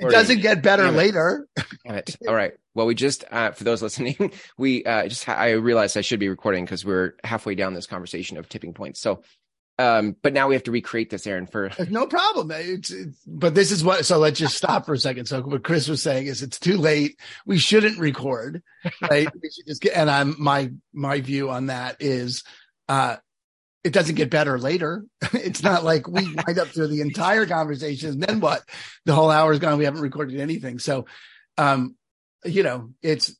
It doesn't get better Damn it. later. Damn it. All right. Well, we just, uh, for those listening, we, uh, just, ha- I realized I should be recording because we're halfway down this conversation of tipping points. So, um, but now we have to recreate this, Aaron, for, No problem. It's, it's, but this is what, so let's just stop for a second. So what Chris was saying is it's too late. We shouldn't record, right? we should just get, and I'm, my, my view on that is, uh, it doesn't get better later. it's not like we wind up through the entire conversation. And then what? The whole hour is gone. We haven't recorded anything. So, um, you know, it's,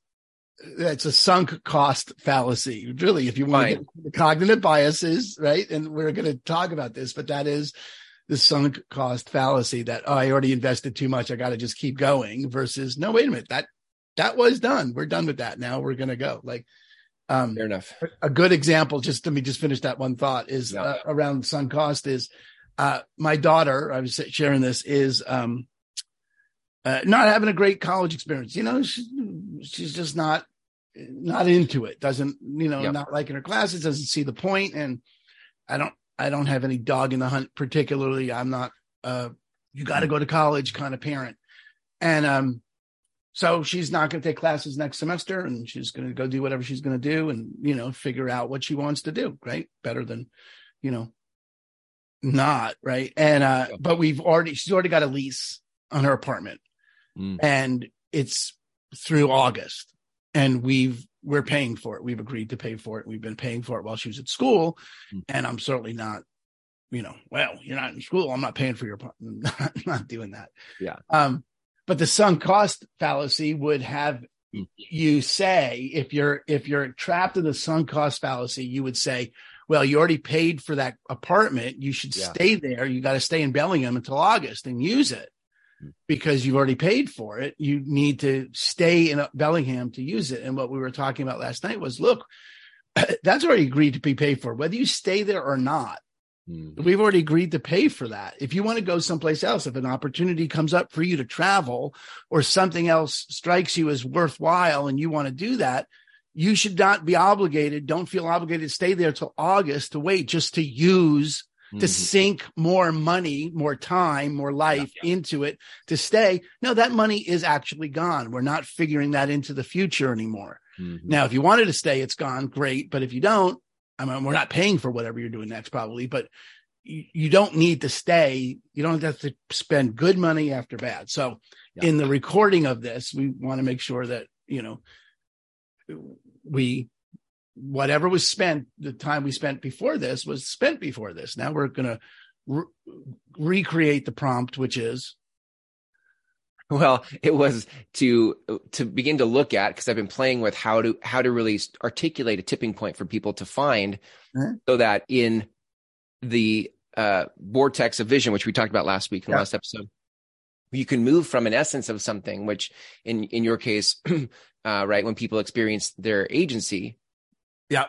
it's a sunk cost fallacy. Really, if you want to get the cognitive biases, right? And we're going to talk about this, but that is the sunk cost fallacy that oh, I already invested too much. I got to just keep going versus no, wait a minute. That, that was done. We're done with that. Now we're going to go like, um, fair enough. a good example, just let me just finish that one thought is Yeah. uh, around sunk cost is, uh, my daughter, I was sharing this is, um, uh, not having a great college experience. You know, she, she's just not, not into it. Doesn't, you know, Yep. not liking her classes, doesn't see the point. And I don't, I don't have any dog in the hunt particularly. I'm not, uh, you got to go to college kind of parent. And, um, so she's not going to take classes next semester and she's going to go do whatever she's going to do and, you know, figure out what she wants to do. Right. Better than, you know, not right. And, uh, but we've already, she's already got a lease on her apartment Mm. and it's through August and we've, we're paying for it. We've agreed to pay for it. We've been paying for it while she was at school. Mm. And I'm certainly not, you know, well, you're not in school. I'm not paying for your apartment. I'm not doing that. Yeah. Um, but the sunk cost fallacy would have you say if you're if you're trapped in the sunk cost fallacy, you would say, well, you already paid for that apartment. You should Yeah. stay there. You got to stay in Bellingham until August and use it because you've already paid for it. You need to stay in Bellingham to use it. And what we were talking about last night was, look, that's already agreed to be paid for, whether you stay there or not. Mm. We've already agreed to pay for that. If you want to go someplace else, if an opportunity comes up for you to travel or something else strikes you as worthwhile and you want to do that, you should not be obligated. Don't feel obligated to stay there till August to wait just to use to Mhm. sink more money, more time, more life into it to stay. No, that money is actually gone. We're not figuring that into the future anymore. Mhm. Now, if you wanted to stay, it's gone. Great. But if you don't, I mean, we're not paying for whatever you're doing next, probably, but you, you don't need to stay. You don't have to spend good money after bad. So Yeah. in the recording of this, we want to make sure that, you know, we, whatever was spent, the time we spent before this was spent before this. Now we're going to re- recreate the prompt, which is, Well, it was to to begin to look at because I've been playing with how to how to really articulate a tipping point for people to find, Mhm. so that in the uh, vortex of vision, which we talked about last week in the last episode, you can move from an essence of something, which in in your case, uh, right when people experience their agency, Yeah.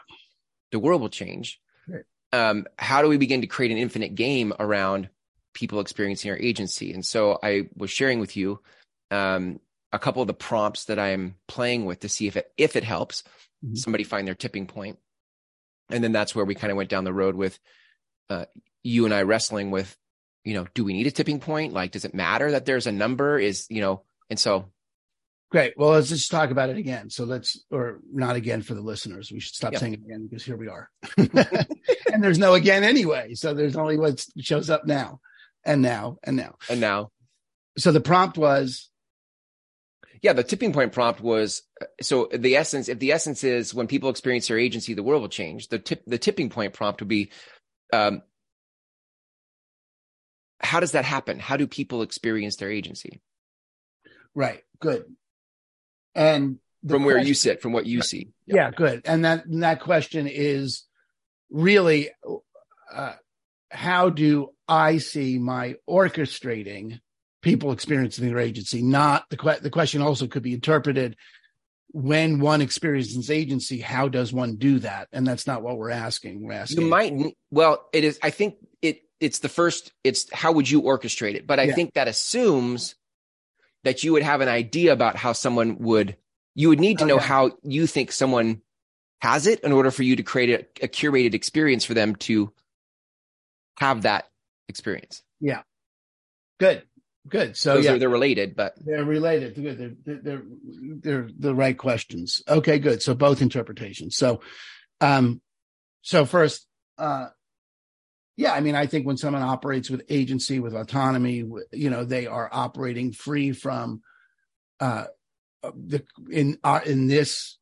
the world will change. Right. Um, how do we begin to create an infinite game around people experiencing our agency. And so I was sharing with you um, a couple of the prompts that I'm playing with to see if it if it helps Mhm. somebody find their tipping point. And then that's where we kind of went down the road with uh, you and I wrestling with, you know, do we need a tipping point? Like, does it matter that there's a number? Is you know, and so Great. Well, let's just talk about it again. So let's, or not again for the listeners. We should stop Yeah. saying it again because here we are. and there's no again anyway. So there's only what shows up now and now and now. and now So the prompt was, Yeah, the tipping point prompt was so the essence. If the essence is when people experience their agency, the world will change. The tip, the tipping point prompt would be, um, how does that happen? How do people experience their agency right, good. And from where you sit, from what you see? Yeah, good. And that, and that question is really, uh, how do I see my orchestrating people experiencing their agency? Not the que- the question also could be interpreted when one experiences agency, how does one do that? And that's not what we're asking. We're asking. You might. Well, it is. I think it. It's the first. It's how would you orchestrate it? But I Yeah. think that assumes that you would have an idea about how someone would. You would need to know how you think someone has it in order for you to create a, a curated experience for them to have that experience. Yeah. Good. Good. So Those yeah, are, they're related, but they're related. Good. They're, they're they're the right questions. Okay, good. So both interpretations. So, um, so first, uh, yeah, I mean, I think when someone operates with agency, with autonomy, you know, they are operating free from, uh, the in uh, in this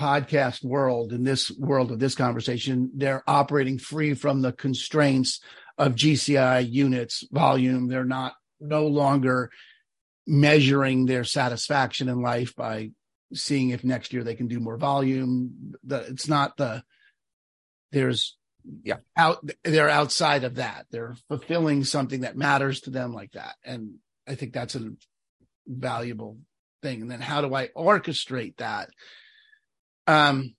podcast world, in this world of this conversation, they're operating free from the constraints of GCI units, volume. They're not no longer measuring their satisfaction in life by seeing if next year they can do more volume. The, it's not the there's yeah out they're outside of that. They're fulfilling something that matters to them like that, and I think that's a valuable thing. And then how do I orchestrate that? Um,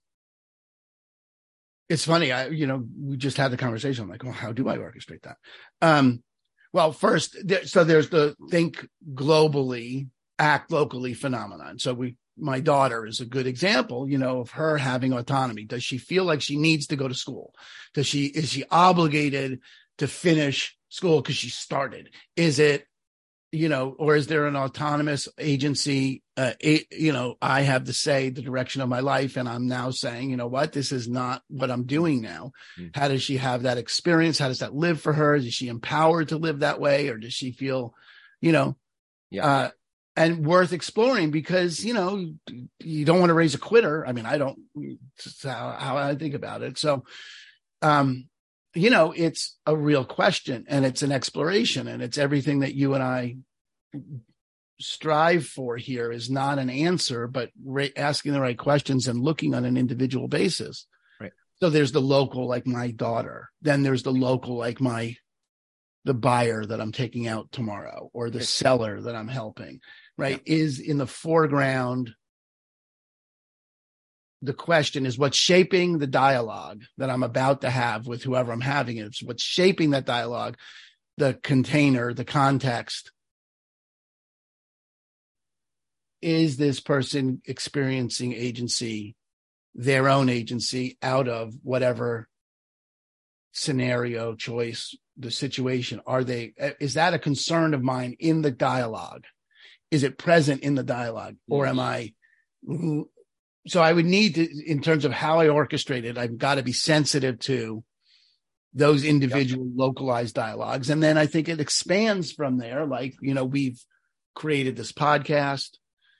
it's funny. I, you know, we just had the conversation. I'm like, well, how do I orchestrate that? Um, well, first, there, so there's the think globally, act locally phenomenon. So we, my daughter is a good example, you know, of her having autonomy. Does she feel like she needs to go to school? Does she, is she obligated to finish school because she started? Is it you know, or is there an autonomous agency? Uh, a, you know, I have to say the direction of my life, and I'm now saying, you know what, this is not what I'm doing now. Mm-hmm. How does she have that experience? How does that live for her? Is she empowered to live that way, or does she feel, you know, yeah. Uh, and worth exploring because you know you don't want to raise a quitter. I mean, I don't. How, how I think about it. So, um, you know, it's a real question and it's an exploration and it's everything that you and I strive for here is not an answer, but ra- asking the right questions and looking on an individual basis. Right. So there's the local, like my daughter. Then there's the local, like my, the buyer that I'm taking out tomorrow or the seller that I'm helping, right? Yeah. Is in the foreground the question is what's shaping the dialogue that I'm about to have with whoever I'm having it. It's what's shaping that dialogue, the container, the context. Is this person experiencing agency, their own agency out of whatever scenario, choice, the situation? Are they, is that a concern of mine in the dialogue? Is it present in the dialogue or am I so I would need to, in terms of how I orchestrate it, I've got to be sensitive to those individual yep. localized dialogues. And then I think it expands from there. Like, you know, we've created this podcast.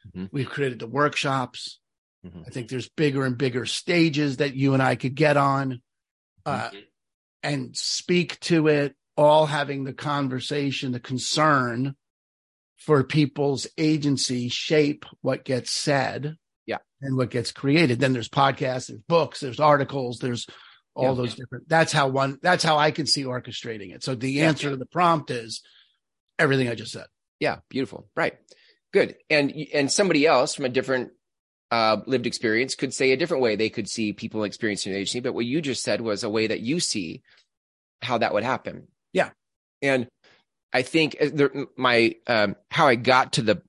Mm-hmm. We've created the workshops. Mm-hmm. I think there's bigger and bigger stages that you and I could get on, uh, mm-hmm. and speak to it, all having the conversation, the concern for people's agency shape what gets said yeah. And what gets created. Then there's podcasts, there's books, there's articles, there's all yeah. those different. That's how one, that's how I can see orchestrating it. So the yeah. answer to the prompt is everything I just said. Yeah. Beautiful. Right. Good. And, and somebody else from a different uh, lived experience could say a different way they could see people experiencing an agency. But what you just said was a way that you see how that would happen. Yeah. And I think uh, there, my, um, how I got to the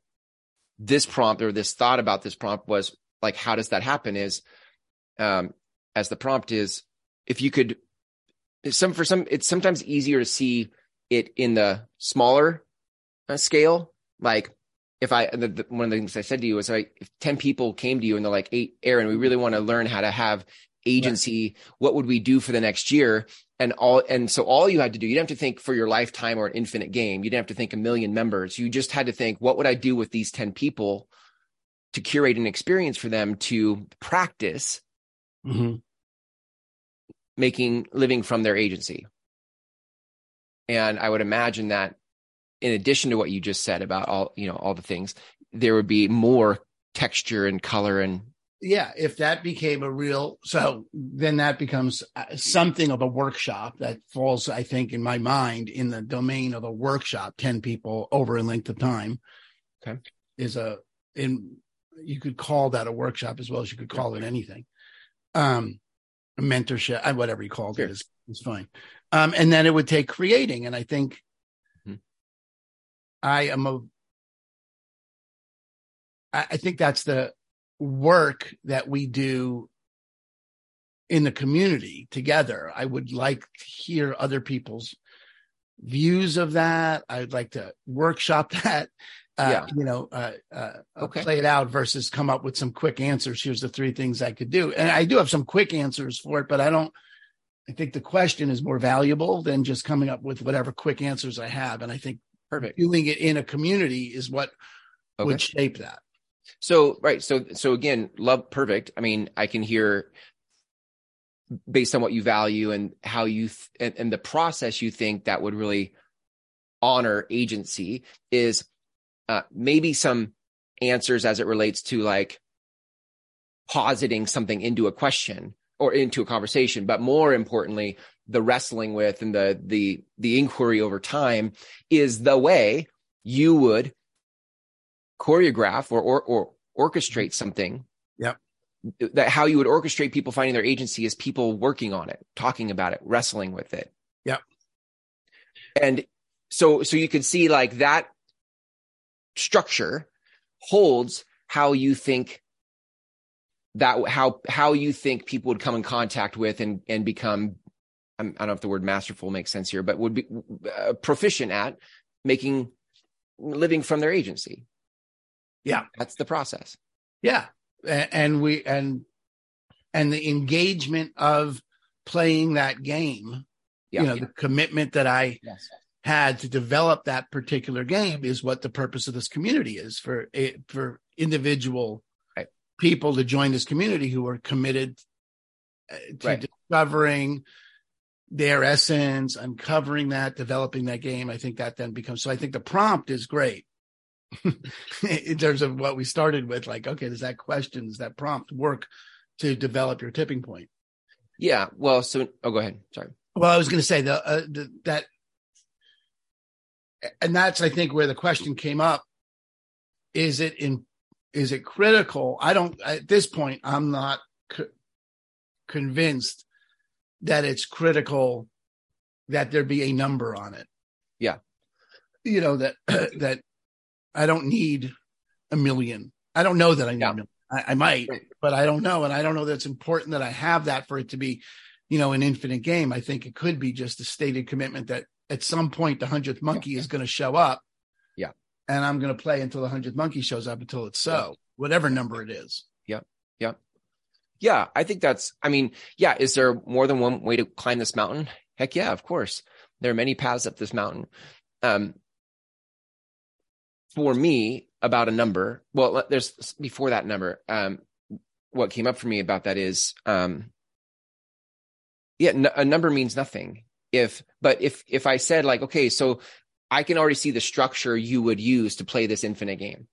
this prompt or this thought about this prompt was like, how does that happen? Is um, as the prompt is, if you could, some for some, it's sometimes easier to see it in the smaller uh, scale. Like if I, the, the, one of the things I said to you was like, if 10 people came to you and they're like, hey, Aaron, we really want to learn how to have agency, what would we do for the next year? and all and so all you had to do you didn't have to think for your lifetime or an infinite game you didn't have to think a million members you just had to think what would i do with these 10 people to curate an experience for them to practice mm-hmm. making living from their agency and i would imagine that in addition to what you just said about all you know all the things there would be more texture and color and yeah, if that became a real, so then that becomes uh, something of a workshop that falls, I think, in my mind, in the domain of a workshop. Ten people over a length of time, okay, is a in you could call that a workshop as well as you could call it anything. Um, mentorship, uh, whatever you called sure. it is is fine. Um, and then it would take creating, and I think mm-hmm. I am a. I think that's the work that we do in the community together. I would like to hear other people's views of that. I'd like to workshop that. Uh, Yeah. you know, uh, uh, Okay. play it out versus come up with some quick answers. Here's the three things I could do. And I do have some quick answers for it, but I don't, I think the question is more valuable than just coming up with whatever quick answers I have. And I think Perfect. doing it in a community is what Okay. would shape that. So right, so so again, love perfect. I mean, I can hear based on what you value and how you th- and, and the process you think that would really honor agency is uh, maybe some answers as it relates to like positing something into a question or into a conversation, but more importantly, the wrestling with and the the the inquiry over time is the way you would choreograph or or, or orchestrate something. Yep. That how you would orchestrate people finding their agency is people working on it, talking about it, wrestling with it. Yep. And so so you can see like that structure holds how you think that how how you think people would come in contact with and and become I don't know if the word masterful makes sense here, but would be uh, proficient at making living from their agency. Yeah. That's the process. Yeah. And we, and, and the engagement of playing that game, Yeah. you know, the commitment that I yes. had to develop that particular game is what the purpose of this community is for for individual Right. people to join this community who are committed uh, to Right. discovering their essence uncovering that developing that game i think that then becomes so i think the prompt is great in terms of what we started with like okay does that question does that prompt work to develop your tipping point Yeah. Well, so oh, go ahead. Sorry. well, I was going to say the, uh, the that, and that's I think where the question came up. Is it in? Is it critical? I don't at this point. I'm not co- convinced that it's critical that there be a number on it. Yeah. you know that that I don't need a million. I don't know that I need Yeah. a million. I, I might, Right. but I don't know, and I don't know that it's important that I have that for it to be you know, an infinite game. I think it could be just a stated commitment that at some point the hundredth monkey is going to show up. Yeah. And I'm going to play until the hundredth monkey shows up until it's so, whatever number it is. Yeah. Yeah. Yeah, I think that's. I mean, yeah. Is there more than one way to climb this mountain? Heck yeah, of course. There are many paths up this mountain. Um, for me, about a number. Well, there's before that number. Um, what came up for me about that is, um, yeah, n- a number means nothing. If, but if if I said like, okay, so I can already see the structure you would use to play this infinite game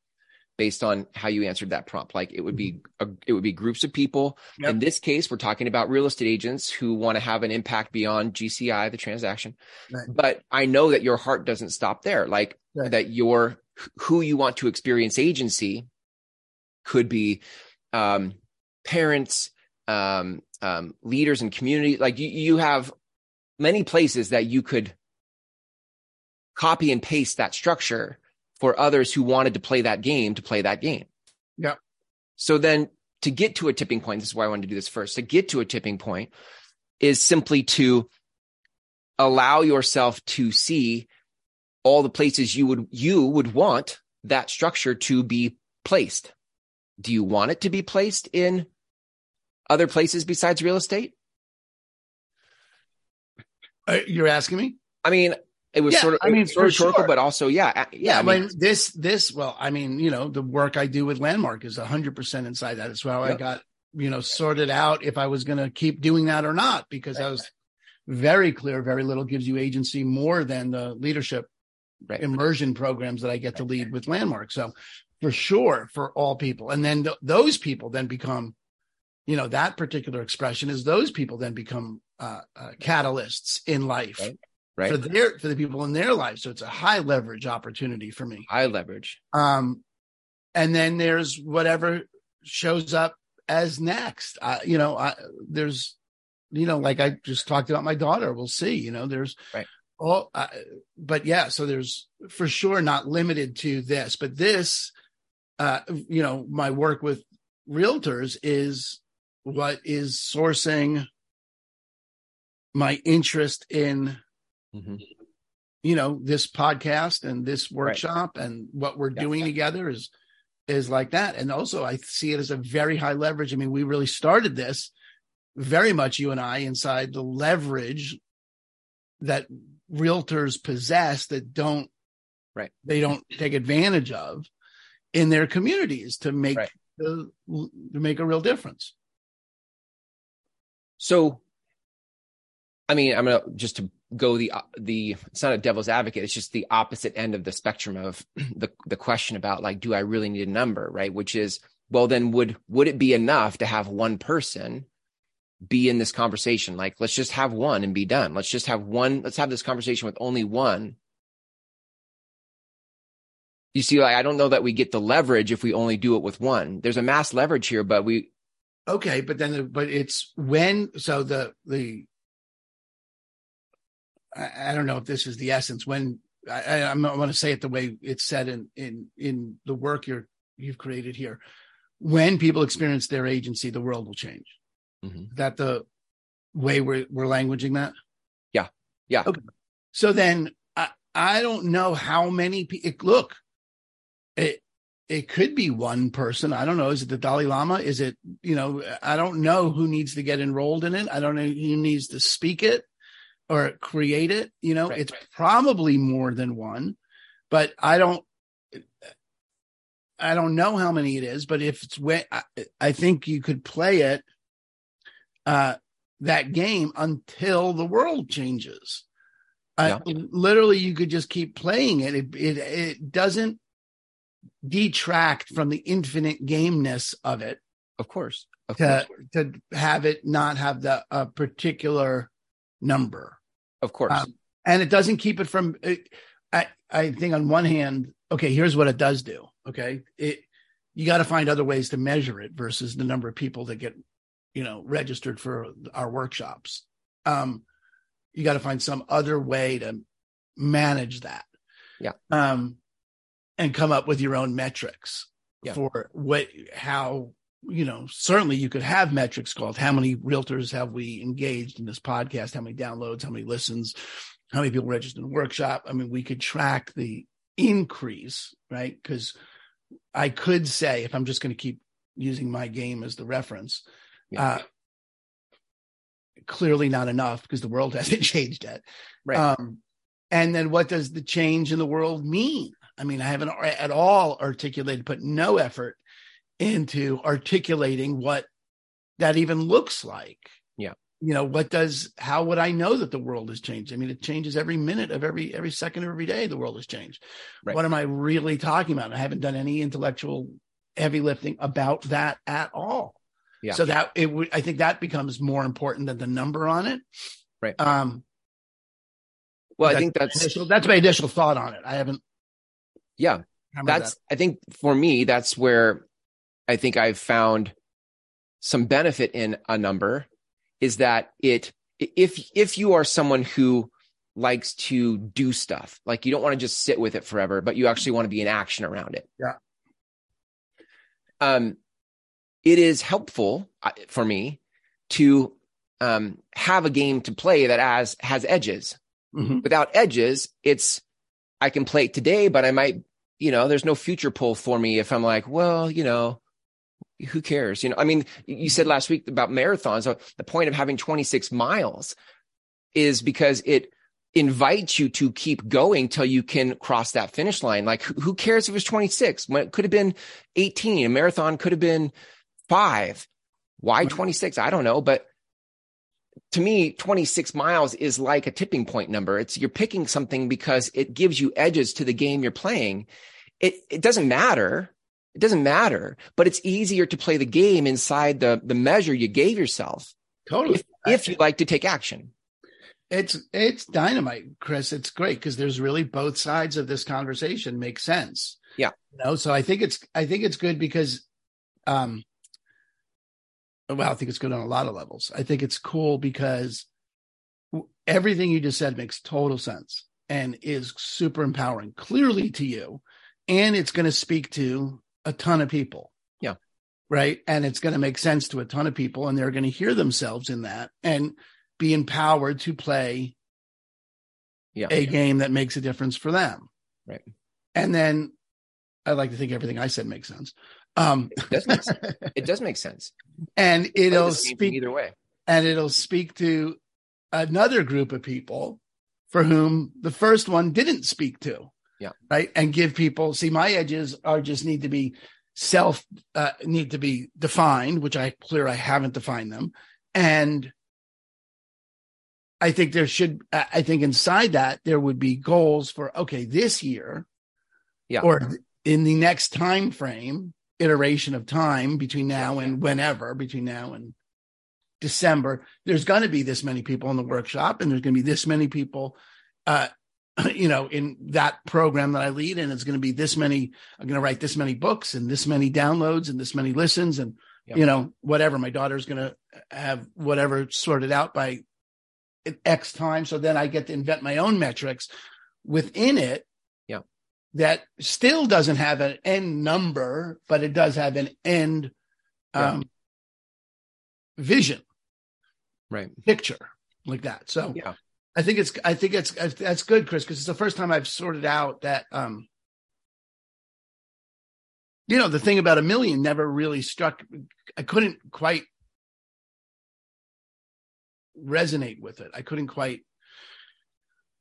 based on how you answered that prompt. Like it would be, a, it would be groups of people. Yep. In this case, we're talking about real estate agents who want to have an impact beyond GCI, the transaction. Right. But I know that your heart doesn't stop there. Like Right. that your, who you want to experience agency could be, um, parents, um, um, leaders and community. Like you, you have many places that you could copy and paste that structure for others who wanted to play that game to play that game. Yeah. So then to get to a tipping point, this is why I wanted to do this first. To get to a tipping point is simply to allow yourself to see all the places you would you would want that structure to be placed. Do you want it to be placed in other places besides real estate? Uh, you're asking me? I mean, it was Yeah, sort of, I mean, sort of rhetorical, sure. but also, yeah, yeah. Yeah. I mean, this, this, well, I mean, you know, the work I do with Landmark is hundred percent inside that as well. I got, you know, sorted out if I was going to keep doing that or not, because I was very clear. Very little gives you agency more than the leadership Right. immersion programs that I get to lead with Landmark. So for sure, for all people. And then th- those people then become, you know, that particular expression is those people then become uh, uh, catalysts in life Right. right? for their, for the people in their life. So it's a high leverage opportunity for me. High leverage. Um, and then there's whatever shows up as next. Uh, you know, I, there's, you know, like I just talked about my daughter. We'll see. You know, there's Right. All, uh, but yeah. So there's for sure not limited to this, but this, uh, you know, my work with realtors is what is sourcing my interest in Mhm. you know, this podcast and this workshop right. and what we're yeah. doing together is is like that. And also I see it as a very high leverage. I mean, we really started this very much you and I inside the leverage that realtors possess that don't right they don't take advantage of in their communities to make right. the, to make a real difference. So I mean, I'm gonna just to go the the it's not a devil's advocate it's just the opposite end of the spectrum of the the question about like do i really need a number right which is well then would would it be enough to have one person be in this conversation. Like, let's just have one and be done. Let's just have one. Let's have this conversation with only one. You see, like, I don't know that we get the leverage if we only do it with one. There's a mass leverage here, but we. Okay, but then, but it's when, so the, the, I, I don't know if this is the essence when I, I, I want to say it the way it's said in, in, in the work you're, you've created here. When people experience their agency, the world will change Mm-hmm. That the way we're we're languaging that. Yeah. Yeah. Okay. So then I I don't know how many people look. It it could be one person. I don't know. Is it the Dalai Lama? Is it you know? I don't know who needs to get enrolled in it. I don't know who needs to speak it or create it. You know, right, it's right. probably more than one, but I don't. I don't know how many it is, but if it's when I, I think you could play it uh, that game until the world changes. Uh, literally, you could just keep playing it. It, it. it doesn't detract from the infinite gameness of it. Of course. Of to, course. to have it not have the a particular number. Of course. Um, and it doesn't keep it from. It, I I think on one hand, okay, here's what it does do. Okay, it you got to find other ways to measure it versus the number of people that get you know, registered for our workshops. Um, you got to find some other way to manage that. Yeah. Um, and come up with your own metrics yeah. for what, how, you know, certainly you could have metrics called how many realtors have we engaged in this podcast, how many downloads, how many listens, how many people registered in the workshop. I mean, we could track the increase, right? Because I could say, if I'm just going to keep using my game as the reference, uh, clearly not enough because the world hasn't changed yet. Right. Um, and then what does the change in the world mean? I mean, I haven't at all articulated, put no effort into articulating what that even looks like. Yeah. You know, what does, how would I know that the world has changed? I mean, it changes every minute of every, every second of every day. The world has changed. Right. What am I really talking about? I haven't done any intellectual heavy lifting about that at all. Yeah. So that it would, I think that becomes more important than the number on it. Right. Um, well, I think that's initial, that's my initial thought on it. I haven't. Yeah. That's, that. I think for me, that's where I think I've found some benefit in a number is that it, if, if you are someone who likes to do stuff, like you don't want to just sit with it forever, but you actually want to be in action around it. Yeah. Um, it is helpful uh, for me to um, have a game to play that has has edges. Mm-hmm. Without edges, it's I can play it today, but I might, you know, there's no future pull for me if I'm like, well, you know, who cares? You know, I mean, you said last week about marathons. So the point of having 26 miles is because it invites you to keep going till you can cross that finish line. Like, who cares if it was 26? When it could have been 18, a marathon could have been five. Why 26? I don't know. But to me, 26 miles is like a tipping point number. It's you're picking something because it gives you edges to the game you're playing. It, it doesn't matter. It doesn't matter, but it's easier to play the game inside the, the measure you gave yourself. Totally. If, if you like to take action. It's it's dynamite, Chris. It's great because there's really both sides of this conversation make sense. Yeah. You know, so I think it's I think it's good because um well, I think it's good on a lot of levels. I think it's cool because everything you just said makes total sense and is super empowering, clearly to you. And it's going to speak to a ton of people. Yeah. Right. And it's going to make sense to a ton of people and they're going to hear themselves in that and be empowered to play Yeah. a game that makes a difference for them. Right. And then I like to think everything I said makes sense. Um, It does make sense. It does make sense. and it'll the same thing speak either way. and it'll speak to another group of people for whom the first one didn't speak to. Yeah. Right. And give people see my edges are just need to be self uh, need to be defined, which I clear I haven't defined them. And I think there should I I think inside that there would be goals for okay, this year Yeah. or in the next time frame, iteration of time between now and whenever, between now and December, there's going to be this many people in the workshop, and there's going to be this many people, uh, you know, in that program that I lead, and it's going to be this many. I'm going to write this many books and this many downloads and this many listens, and Yeah. you know, whatever. My daughter's going to have whatever sorted out by X time, so then I get to invent my own metrics within it. That still doesn't have an end number, but it does have an end um, vision Right. picture like that. So Yeah. I think it's I think it's that's good, Chris, because it's the first time I've sorted out that um you know the thing about a million never really struck I couldn't quite resonate with it. I couldn't quite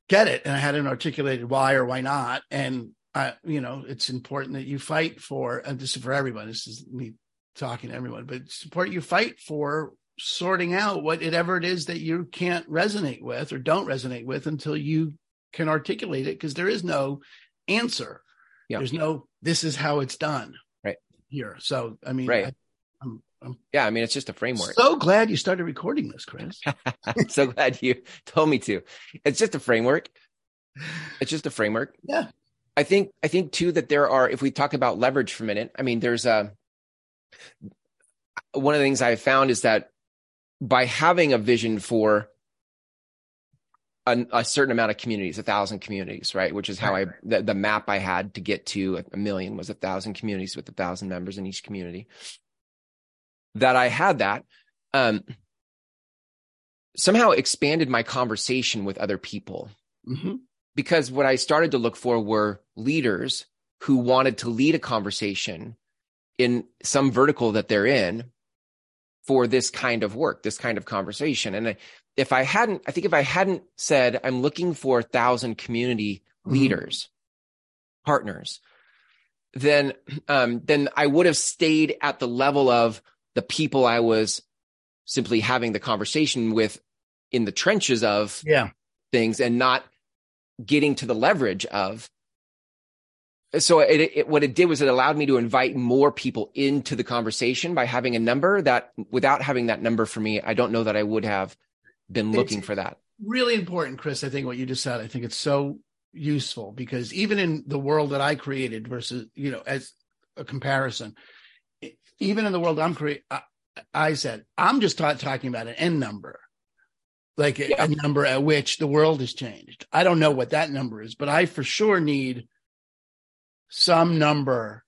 get it and I hadn't articulated why or why not. And I you know, it's important that you fight for and this is for everyone. This is me talking to everyone, but important you fight for sorting out whatever it is that you can't resonate with or don't resonate with until you can articulate it because there is no answer. Yeah. There's no this is how it's done. Right. Here. So I mean Right. I, I'm, I'm Yeah. I mean, it's just a framework. so glad you started recording this, Chris. I'm so glad you told me to. It's just a framework. It's just a framework. Yeah. I think I think too that there are if we talk about leverage for a minute, I mean there's a one of the things I have found is that by having a vision for a, a certain amount of communities, a thousand communities, right? Which is how I the, the map I had to get to a million was a thousand communities with a thousand members in each community. That I had that um, somehow expanded my conversation with other people hmm because what I started to look for were leaders who wanted to lead a conversation in some vertical that they're in for this kind of work, this kind of conversation. And if I hadn't, I think if I hadn't said, I'm looking for a thousand community Mhm. leaders, partners, then, um, then I would have stayed at the level of the people I was simply having the conversation with in the trenches of Yeah. things and not getting to the leverage of so it, it what it did was it allowed me to invite more people into the conversation by having a number that without having that number for me i don't know that i would have been looking It's- for that Really important, Chris. I think what you just said, I think it's so useful because even in the world that I created versus, you know, as a comparison, even in the world I'm creating, I, said, I'm just ta- talking about an n number, like a, Yeah. a number at which the world has changed. I don't know what that number is, but I for sure need some number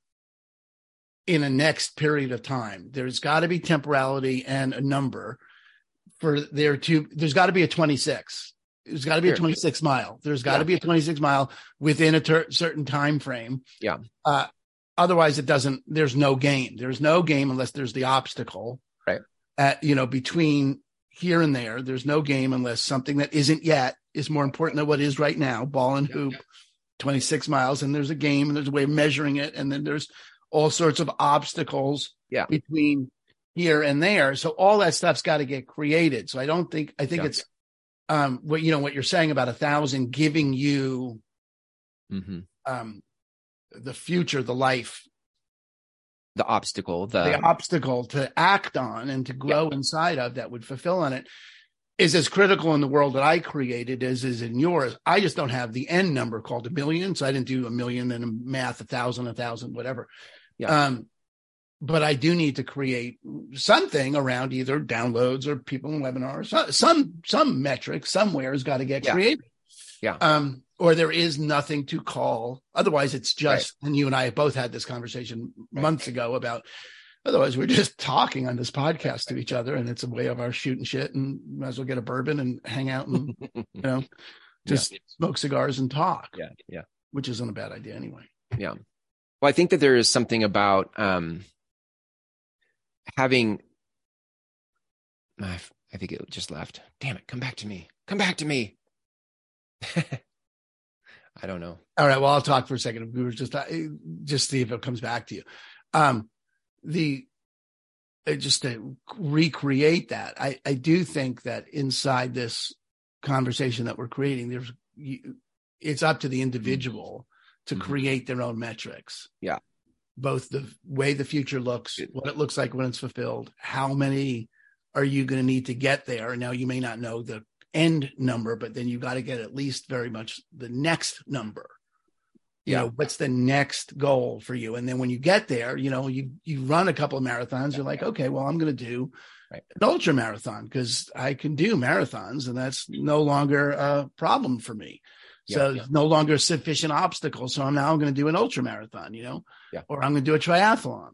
in a next period of time. There's got to be temporality and a number for there to, there's got to be a 26. There's got to be a 26 mile. There's got to Yeah. be a 26 mile within a ter- certain time frame. Yeah. Uh, otherwise, it doesn't. There's no game. There's no game unless there's the obstacle. Right. At you know between here and there, there's no game unless something that isn't yet is more important than what is right now. Ball and hoop, 26 miles, and there's a game and there's a way of measuring it, and then there's all sorts of obstacles Yeah. between here and there. So all that stuff's got to get created. So I don't think I think Yeah. it's um what you know what you're saying about a thousand giving you mm-hmm. um the future, the life, the obstacle the, the obstacle to act on and to grow inside of that would fulfill on it is as critical in the world that I created as is in yours. I just don't have the end number called a million. So I didn't do a million, then a math, a thousand, a thousand, whatever. Yeah. Um, but I do need to create something around either downloads or people in webinars. Some some metric somewhere has got to get Yeah. created. Yeah. Um, or there is nothing to call. Otherwise, it's just. And you and I have both had this conversation Right. months ago about. Otherwise, we're just talking on this podcast to each other, and it's a way of our shooting shit, and might as well get a bourbon and hang out and you know just smoke cigars and talk. Yeah. Yeah. Which isn't a bad idea anyway. Yeah. Well, I think that there is something about um, having. I think it just left. Damn it! Come back to me. Come back to me. I don't know. All right. Well, I'll talk for a second. We were just uh, just see if it comes back to you. Um, the uh, just to recreate that, I I do think that inside this conversation that we're creating, there's you, it's up to the individual to mm-hmm. create their own metrics. Yeah. Both the way the future looks, what it looks like when it's fulfilled, how many are you going to need to get there? And now you may not know the end number, but then you got to get at least very much the next number. You yeah. know, what's the next goal for you? And then when you get there, you know, you you run a couple of marathons, yeah, you're like, yeah. okay, well, I'm going to do right. an ultra marathon because I can do marathons, and that's no longer a problem for me. So yeah, no longer a sufficient obstacle. So I'm now going to do an ultra marathon, you know, yeah. or I'm going to do a triathlon.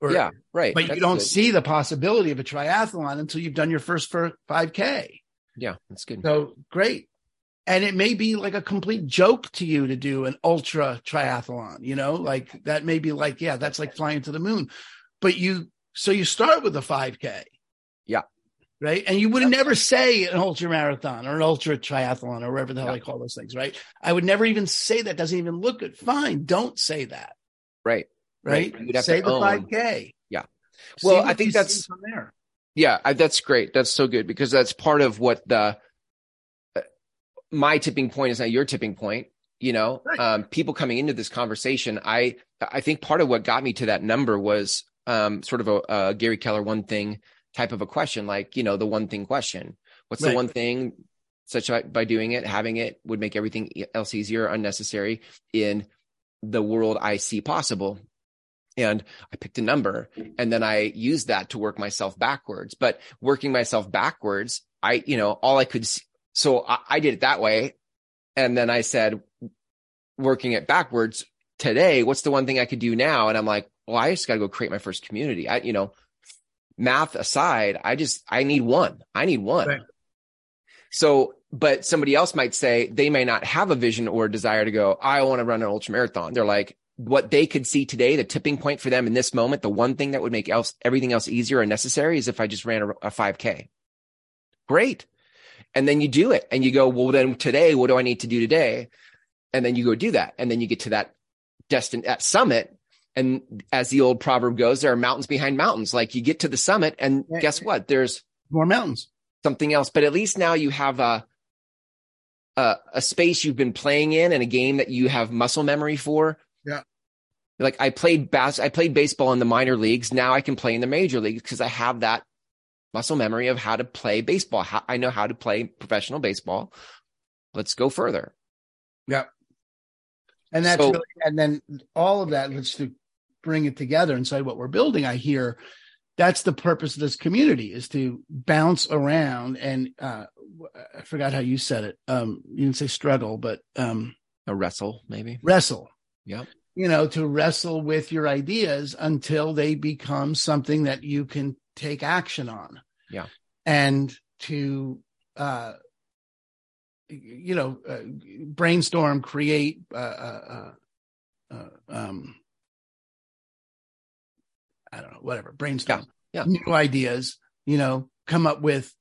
Or, yeah, right. But that's you don't good. see the possibility of a triathlon until you've done your first 5K. Yeah, that's good. So great. And it may be like a complete joke to you to do an ultra triathlon, you know, like that may be like, yeah, that's like flying to the moon. But you, so you start with a 5K. Yeah. Right. And you would yeah. never say an ultra marathon or an ultra triathlon or whatever the hell yeah. I call those things. Right. I would never even say that. Doesn't even look good. Fine. Don't say that. Right. Right. right. Say the own. 5K. Yeah. Well, I think that's from there. Yeah, I, that's great. That's so good because that's part of what the uh, my tipping point is not your tipping point. You know, right. um, people coming into this conversation, I I think part of what got me to that number was um, sort of a, a, Gary Keller one thing type of a question, like you know the one thing question. What's right. the one thing such by doing it, having it would make everything else easier, unnecessary in the world I see possible and I picked a number and then I used that to work myself backwards. But working myself backwards, I, you know, all I could, see, so I, I did it that way. And then I said, working it backwards today, what's the one thing I could do now? And I'm like, well, I just got to go create my first community. I, you know, math aside, I just, I need one. I need one. Right. So, but somebody else might say they may not have a vision or a desire to go, I want to run an ultra marathon. They're like, what they could see today, the tipping point for them in this moment, the one thing that would make else everything else easier and necessary is if I just ran a, a 5K. Great. And then you do it and you go, well, then today, what do I need to do today? And then you go do that. And then you get to that destined that summit. And as the old proverb goes, there are mountains behind mountains. Like you get to the summit and yeah. guess what? There's more mountains, something else. But at least now you have a, a, a space you've been playing in and a game that you have muscle memory for. Like I played bas- I played baseball in the minor leagues. Now I can play in the major leagues because I have that muscle memory of how to play baseball. How, I know how to play professional baseball. Let's go further. Yep. And that's so, really, and then all of that, let's to bring it together and say what we're building. I hear that's the purpose of this community is to bounce around and uh I forgot how you said it. Um you didn't say struggle, but um a wrestle maybe. Wrestle. Yeah. You know, to wrestle with your ideas until they become something that you can take action on. Yeah. And to, uh, you know, uh, brainstorm, create, uh, uh, uh, um, I don't know, whatever, brainstorm, yeah. Yeah. new ideas, you know, come up with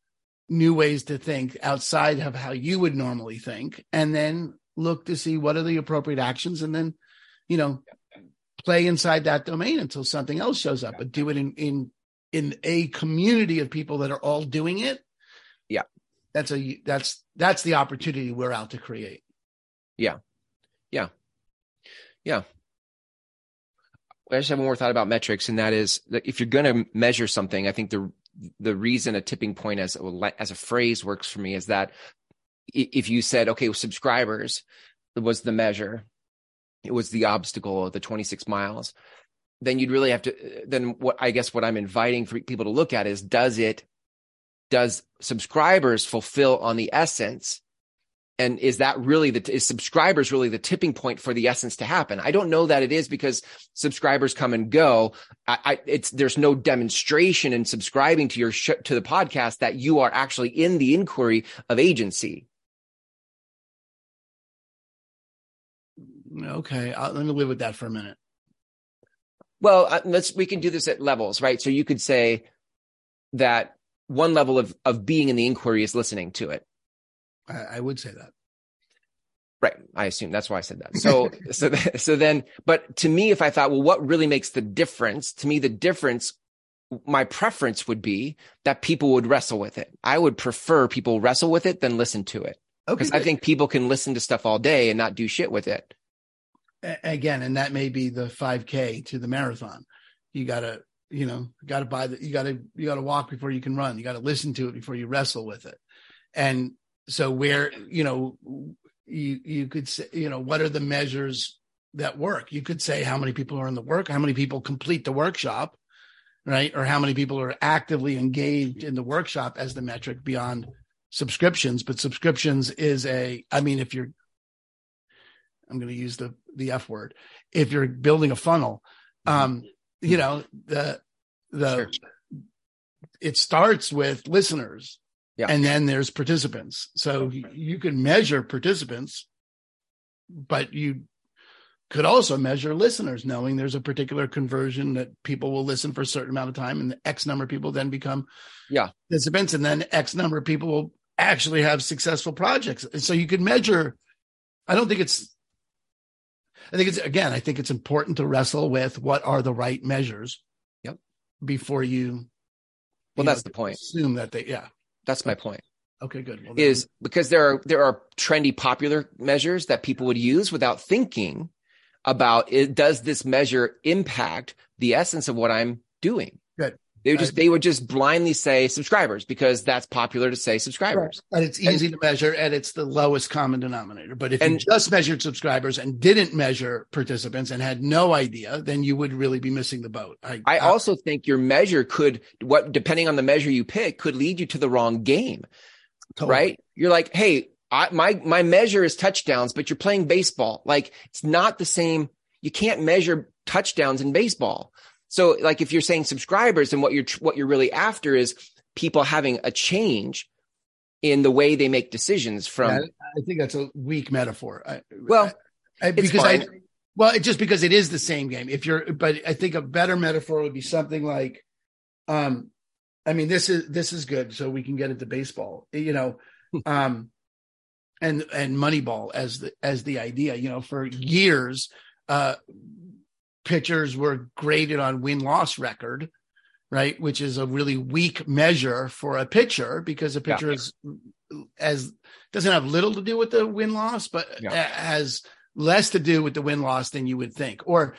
new ways to think outside of how you would normally think, and then look to see what are the appropriate actions and then you know, play inside that domain until something else shows up, but do it in in in a community of people that are all doing it. Yeah. That's a that's that's the opportunity we're out to create. Yeah. Yeah. Yeah. I just have one more thought about metrics, and that is that if you're going to measure something, I think the the reason a tipping point as as a phrase works for me is that if you said, okay, subscribers was the measure, it was the obstacle of the 26 miles then you'd really have to then what i guess what i'm inviting for people to look at is does it does subscribers fulfill on the essence? And is that really the is subscribers really the tipping point for the essence to happen? I don't know that it is because subscribers come and go. I, I it's there's no demonstration in subscribing to your sh- to the podcast that you are actually in the inquiry of agency Okay, I'll, let me live with that for a minute. Well, let's we can do this at levels, right? So you could say that one level of of being in the inquiry is listening to it. I, I would say that. Right. I assume that's why I said that. So, so, so then, but to me, if I thought, well, what really makes the difference? To me, the difference, my preference would be that people would wrestle with it. I would prefer people wrestle with it than listen to it. Because okay, I think people can listen to stuff all day and not do shit with it. Again, and that may be the 5K to the marathon. You gotta, you know, gotta buy the, you gotta, you gotta walk before you can run. You gotta listen to it before you wrestle with it. And so where, you know, you you could say you know what are the measures that work you could say how many people are in the work how many people complete the workshop right or how many people are actively engaged in the workshop as the metric beyond subscriptions but subscriptions is a i mean if you're i'm going to use the the f word if you're building a funnel mm-hmm. um you know the the sure. it starts with listeners yeah. And then there's participants. So you can measure participants, but you could also measure listeners, knowing there's a particular conversion that people will listen for a certain amount of time, and the X number of people then become yeah participants, and then X number of people will actually have successful projects. And so you can measure. I don't think it's. I think it's again. I think it's important to wrestle with what are the right measures. Yep. Before you. Well, you that's know, the point. Assume that they yeah. That's my point. Okay, good. Well, is because there are there are trendy popular measures that people would use without thinking about it does this measure impact the essence of what I'm doing? They would just I, they would just blindly say subscribers because that's popular to say subscribers. Right. And it's easy and, to measure and it's the lowest common denominator. But if and, you just measured subscribers and didn't measure participants and had no idea, then you would really be missing the boat. I, I also think your measure could what depending on the measure you pick could lead you to the wrong game. Totally. Right? You're like, "Hey, I, my my measure is touchdowns, but you're playing baseball. Like it's not the same. You can't measure touchdowns in baseball. So like if you're saying subscribers and what you're what you're really after is people having a change in the way they make decisions from yeah, I think that's a weak metaphor. I, well, I, because I well, it, just because it is the same game. If you're but I think a better metaphor would be something like um I mean this is this is good so we can get into baseball. You know, um and and Moneyball as the as the idea, you know, for years uh pitchers were graded on win loss record, right? Which is a really weak measure for a pitcher because a pitcher yeah. is as doesn't have little to do with the win loss, but yeah. has less to do with the win loss than you would think. Or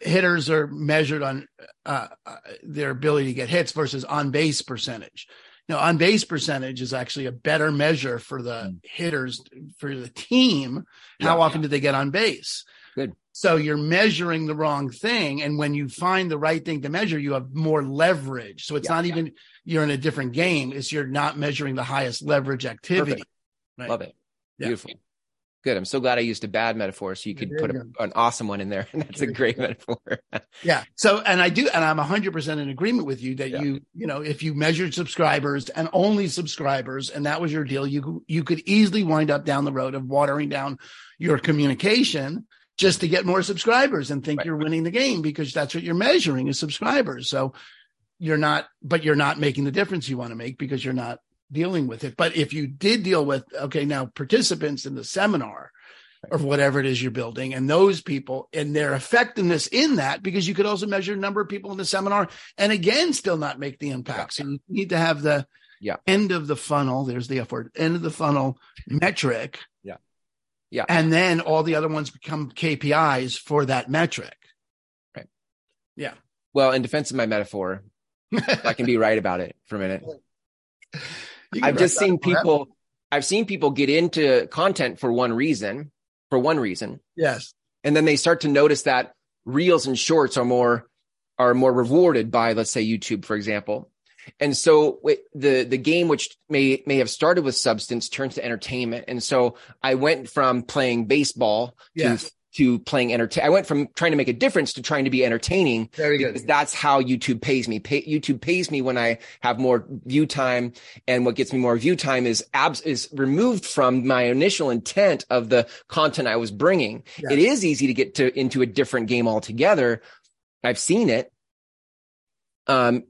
hitters are measured on uh, uh, their ability to get hits versus on base percentage. Now, on base percentage is actually a better measure for the mm. hitters for the team. How yeah, often yeah. do they get on base? Good. So you're measuring the wrong thing. And when you find the right thing to measure, you have more leverage. So it's yeah, not even you're in a different game, it's you're not measuring the highest leverage activity. Right? Love it. Beautiful. Good. I'm so glad I used a bad metaphor so you could put a, an awesome one in there. And that's a great metaphor. yeah. So, and I do, and I'm 100% in agreement with you that yeah. you, you know, if you measured subscribers and only subscribers and that was your deal, you, you could easily wind up down the road of watering down your communication just to get more subscribers and think right. you're winning the game because that's what you're measuring is subscribers. So you're not, but you're not making the difference you want to make because you're not dealing with it. But if you did deal with, okay, now participants in the seminar or whatever it is you're building and those people and their effectiveness in that, because you could also measure the number of people in the seminar and again, still not make the impact. Yeah. So you need to have the yeah. end of the funnel. There's the F word, end of the funnel metric yeah. And then all the other ones become KPIs for that metric. Right. Yeah. Well, in defense of my metaphor, I can be right about it for a minute. I've just seen people I've seen people get into content for one reason, for one reason. Yes. And then they start to notice that reels and shorts are more are more rewarded by let's say YouTube for example. And so the the game, which may may have started with substance, turns to entertainment. And so I went from playing baseball to to playing entertain. I went from trying to make a difference to trying to be entertaining. Very good. That's how YouTube pays me. Pay, YouTube pays me when I have more view time, and what gets me more view time is abs is removed from my initial intent of the content I was bringing. Yeah. It is easy to get to into a different game altogether. I've seen it. Um,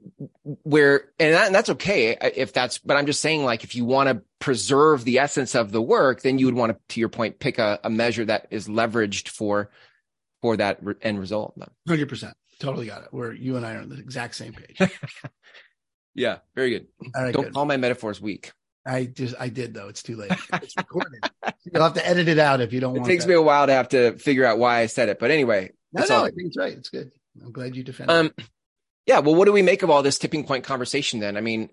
where and, that, and that's okay if that's, but I'm just saying, like, if you want to preserve the essence of the work, then you would want to, to your point, pick a, a measure that is leveraged for for that re- end result. Hundred percent, totally got it. Where you and I are on the exact same page. yeah, very good. All right, Don't good. call my metaphors weak. I just I did though. It's too late. It's recorded. You'll have to edit it out if you don't want It takes that. me a while to have to figure out why I said it, but anyway, No, that's no, all. I think it's right. It's good. I'm glad you defended. Um, it. Yeah. Well, what do we make of all this tipping point conversation then? I mean,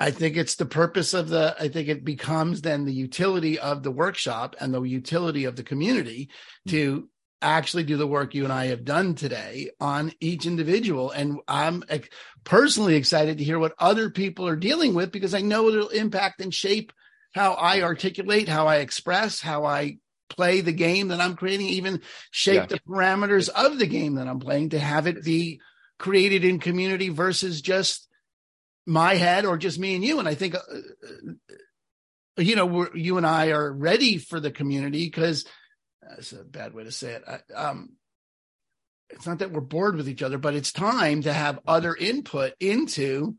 I think it's the purpose of the. I think it becomes then the utility of the workshop and the utility of the community hmm. to actually do the work you and I have done today on each individual. And I'm personally excited to hear what other people are dealing with because I know it'll impact and shape how I articulate, how I express, how I play the game that I'm creating, even shape Yeah. the parameters of the game that I'm playing to have it be created in community versus just my head or just me and you. And I think, uh, uh, you know, we're, you and I are ready for the community because that's a bad way to say it. I, um, it's not that we're bored with each other, but it's time to have other input into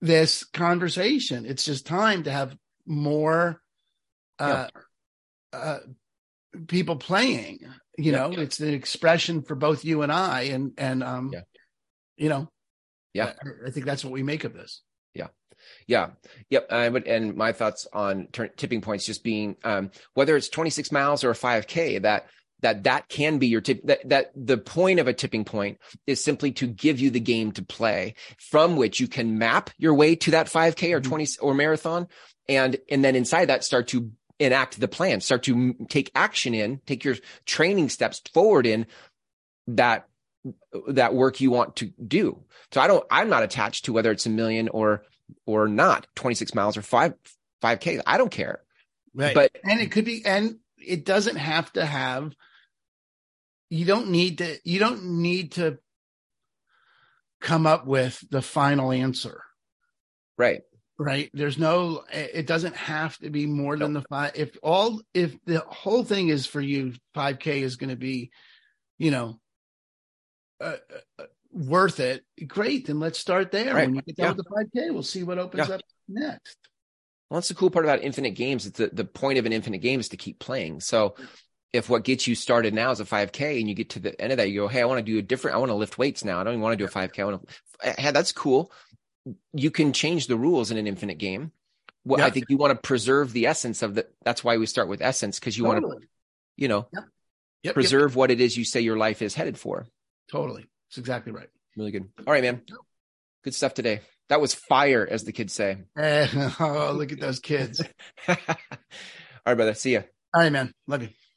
this conversation. It's just time to have more uh, uh, people playing. You Yeah. know, it's an expression for both you and I, and and um, Yeah. You know, Yeah. I, I think that's what we make of this. Yeah. Yeah. Yep. I would, and my thoughts on turn, tipping points just being, um, whether it's 26 miles or a 5k, that, that, that can be your tip, that, that the point of a tipping point is simply to give you the game to play from which you can map your way to that 5k or Mhm. 20 or marathon. And, and then inside that start to enact the plan, start to take action in, take your training steps forward in that, that work you want to do. So I don't, I'm not attached to whether it's a million or, or not 26 miles or five 5k i don't care. Right. but and it could be and it doesn't have to have you don't need to you don't need to come up with the final answer. Right. Right? There's no it doesn't have to be more than the five if all if the whole thing is for you 5k is going to be you know uh, uh, worth it great then let's start there. Right. when you get done Yeah. with the 5k we'll see what opens Yeah. up next. Well that's the cool part about infinite games. It's the, the point of an infinite game is to keep playing. So if what gets you started now is a 5k and you get to the end of that you go hey i want to do a different i want to lift weights now. I don't even want to do a 5k i want to hey, that's cool. You can change the rules in an infinite game. Well Yeah. i think you want to preserve the essence of the that's why we start with essence because you want to you know Yep, yep. preserve what it is you say your life is headed for totally. It's exactly right. Really good. All right man. Good stuff today. That was fire as the kids say. Eh, oh, look at those kids. all right brother. See ya. All right, man. Love you.